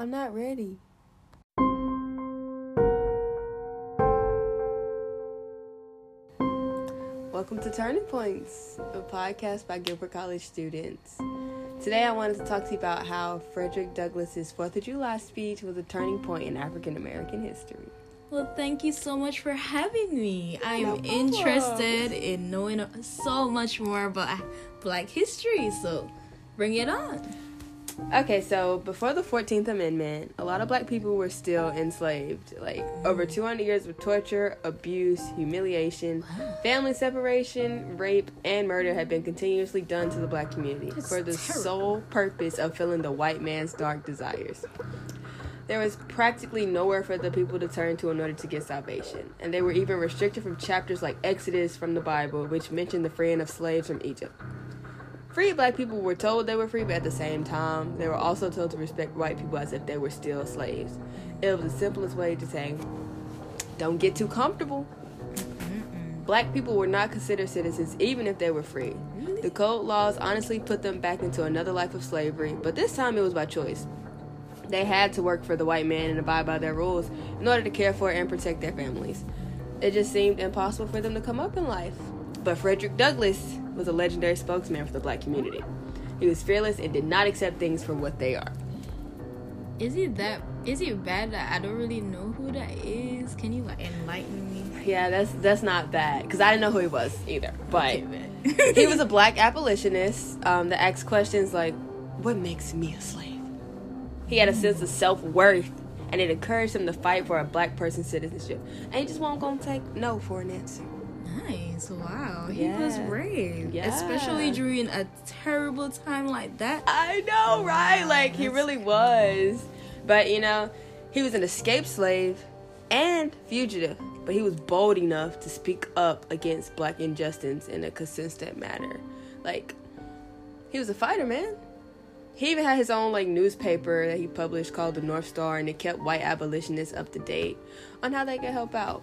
I'm not ready. Welcome to Turning Points, a podcast by Gilbert College students. Today I wanted to talk to you about how Frederick Douglass's 4th of July speech was a turning point in African American history. Well, thank you so much for having me. I'm No interested in knowing so much more about Black history, so bring it on. Okay, so before the 14th Amendment, a lot of black people were still enslaved. Like over 200 years of torture, abuse, humiliation, family separation, rape, and murder had been continuously done to the black community That's for the terrible. sole purpose of filling the white man's dark desires. There was practically nowhere for the people to turn to in order to get salvation, and they were even restricted from chapters like Exodus from the Bible, which mentioned the freeing of slaves from Egypt. Free black people were told they were free, but at the same time, they were also told to respect white people as if they were still slaves. It was the simplest way to say, don't get too comfortable. Black people were not considered citizens even if they were free. The code laws honestly put them back into another life of slavery, but this time it was by choice. They had to work for the white man and abide by their rules in order to care for and protect their families. It just seemed impossible for them to come up in life. But Frederick Douglass was a legendary spokesman for the black community. He was fearless and did not accept things for what they are. Is it that? Is it bad that I don't really know who that is? Can you like enlighten me? Yeah, that's that's not bad because I didn't know who he was either. But Okay, he was a black abolitionist um, that asked questions like, "What makes me a slave?" He had a sense of self worth, and it encouraged him to fight for a black person's citizenship. And he just won't gonna take no for an answer. Nice. Wow. He was brave. Yeah. Especially during a terrible time like that. I know, right? Like he really was. But you know, he was an escaped slave and fugitive. But he was bold enough to speak up against black injustice in a consistent manner. Like he was a fighter, man. He even had his own like newspaper that he published called the North Star, and it kept white abolitionists up to date on how they could help out.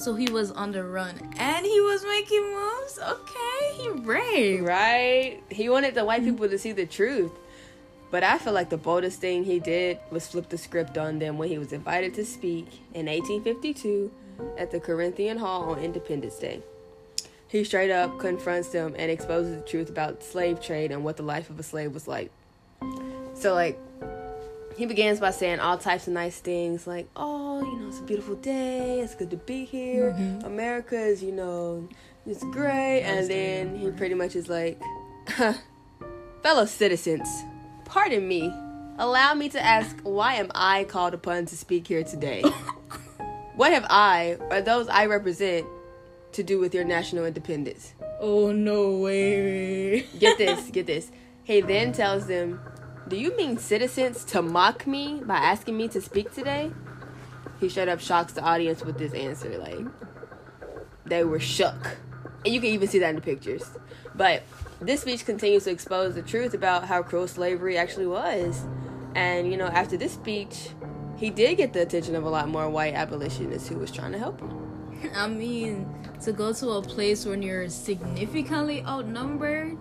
So he was on the run and he was making moves. Okay, he brave. Right? He wanted the white mm. people to see the truth. But I feel like the boldest thing he did was flip the script on them when he was invited to speak in 1852 at the Corinthian Hall on Independence Day. He straight up confronts them and exposes the truth about slave trade and what the life of a slave was like. So, like, he begins by saying all types of nice things like, oh, you know, it's a beautiful day, it's good to be here, America is, you know, it's great. And then he pretty much is like, fellow citizens, pardon me, allow me to ask, why am I called upon to speak here today? what have I, or those I represent, to do with your national independence? Oh no way. Get this, get this. He then tells them, Do you mean citizens to mock me by asking me to speak today? He straight up shocks the audience with this answer. Like, they were shook. And you can even see that in the pictures. But this speech continues to expose the truth about how cruel slavery actually was. And, you know, after this speech, he did get the attention of a lot more white abolitionists who was trying to help him. I mean, to go to a place when you're significantly outnumbered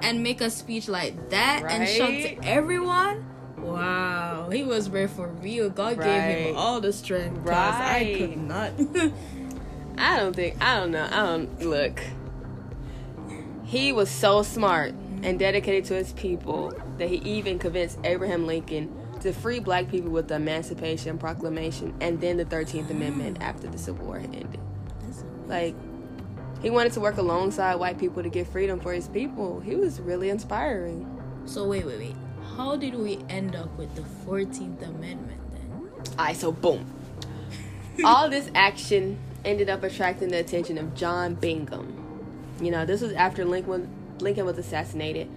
and make a speech like that and shock to everyone. Wow, he was brave for real. God gave him all the strength. 'cause I could not. I don't think I don't know. I don't look. He was so smart and mm-hmm. dedicated to his people that he even convinced Abraham Lincoln to free black people with the Emancipation Proclamation and then the 13th Amendment after the Civil War ended. Like he wanted to work alongside white people to get freedom for his people. He was really inspiring. so wait, wait, wait. How did we end up with the Fourteenth Amendment then? Alright, so boom. All this action ended up attracting the attention of John Bingham. You know, this was after Lincoln Lincoln was assassinated.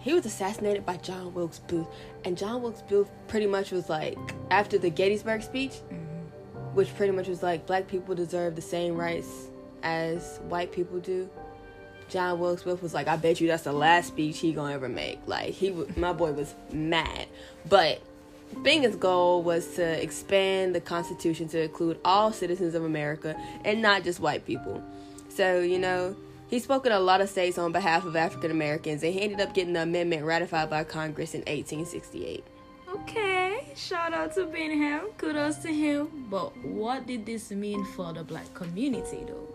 He was assassinated by John Wilkes Booth, and John Wilkes Booth pretty much was like after the Gettysburg speech, mm-hmm. which pretty much was like black people deserve the same rights as white people do. John Wilkes Booth was like, I bet you that's the last speech he gonna ever make. Like he, my boy was mad, but Bingham's goal was to expand the Constitution to include all citizens of America and not just white people. So, you know, he spoke in a lot of states on behalf of African Americans and he ended up getting the amendment ratified by Congress in 1868. Okay. Shout out to Bingham. Kudos to him. But what did this mean for the black community, though?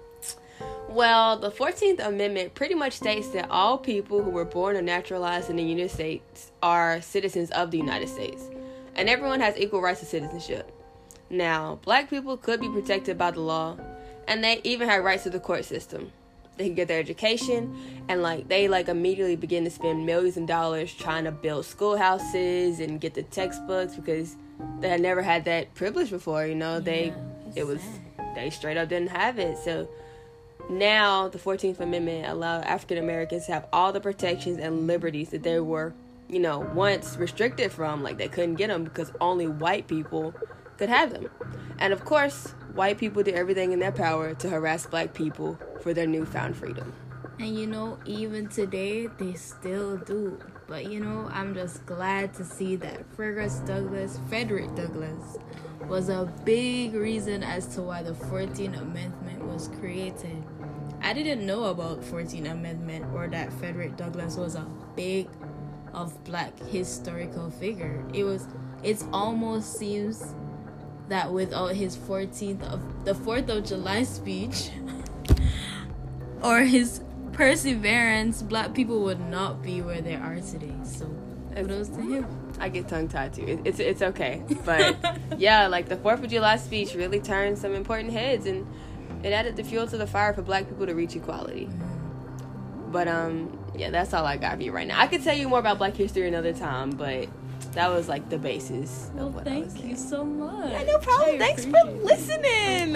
Well, the 14th Amendment pretty much states that all people who were born or naturalized in the United States are citizens of the United States, and everyone has equal rights to citizenship. Now, black people could be protected by the law, and they even have rights to the court system. They can get their education, and like they like immediately begin to spend millions of dollars trying to build schoolhouses and get the textbooks because they had never had that privilege before. You know, they Yeah, it was sad. They straight up didn't have it. So now the 14th Amendment allowed African Americans to have all the protections and liberties that they were, you know, once restricted from. Like they couldn't get them because only white people could have them. And of course, white people did everything in their power to harass black people for their newfound freedom. And you know, even today, they still do. But you know, I'm just glad to see that Douglass, Frederick Douglass, was a big reason as to why the 14th Amendment was created. I didn't know about 14th Amendment or that Frederick Douglass was a big of black historical figure. It was it almost seems that without his 14th of the 4th of July speech or his perseverance, black people would not be where they are today. So kudos to him. I get tongue tied too. It, it's it's okay, but yeah, like the Fourth of July speech really turned some important heads, and it added the fuel to the fire for Black people to reach equality. But um, yeah, that's all I got for you right now. I could tell you more about Black history another time, but that was like the basis. Well, of what I was thank you so much. Yeah, no problem. I Thanks for listening.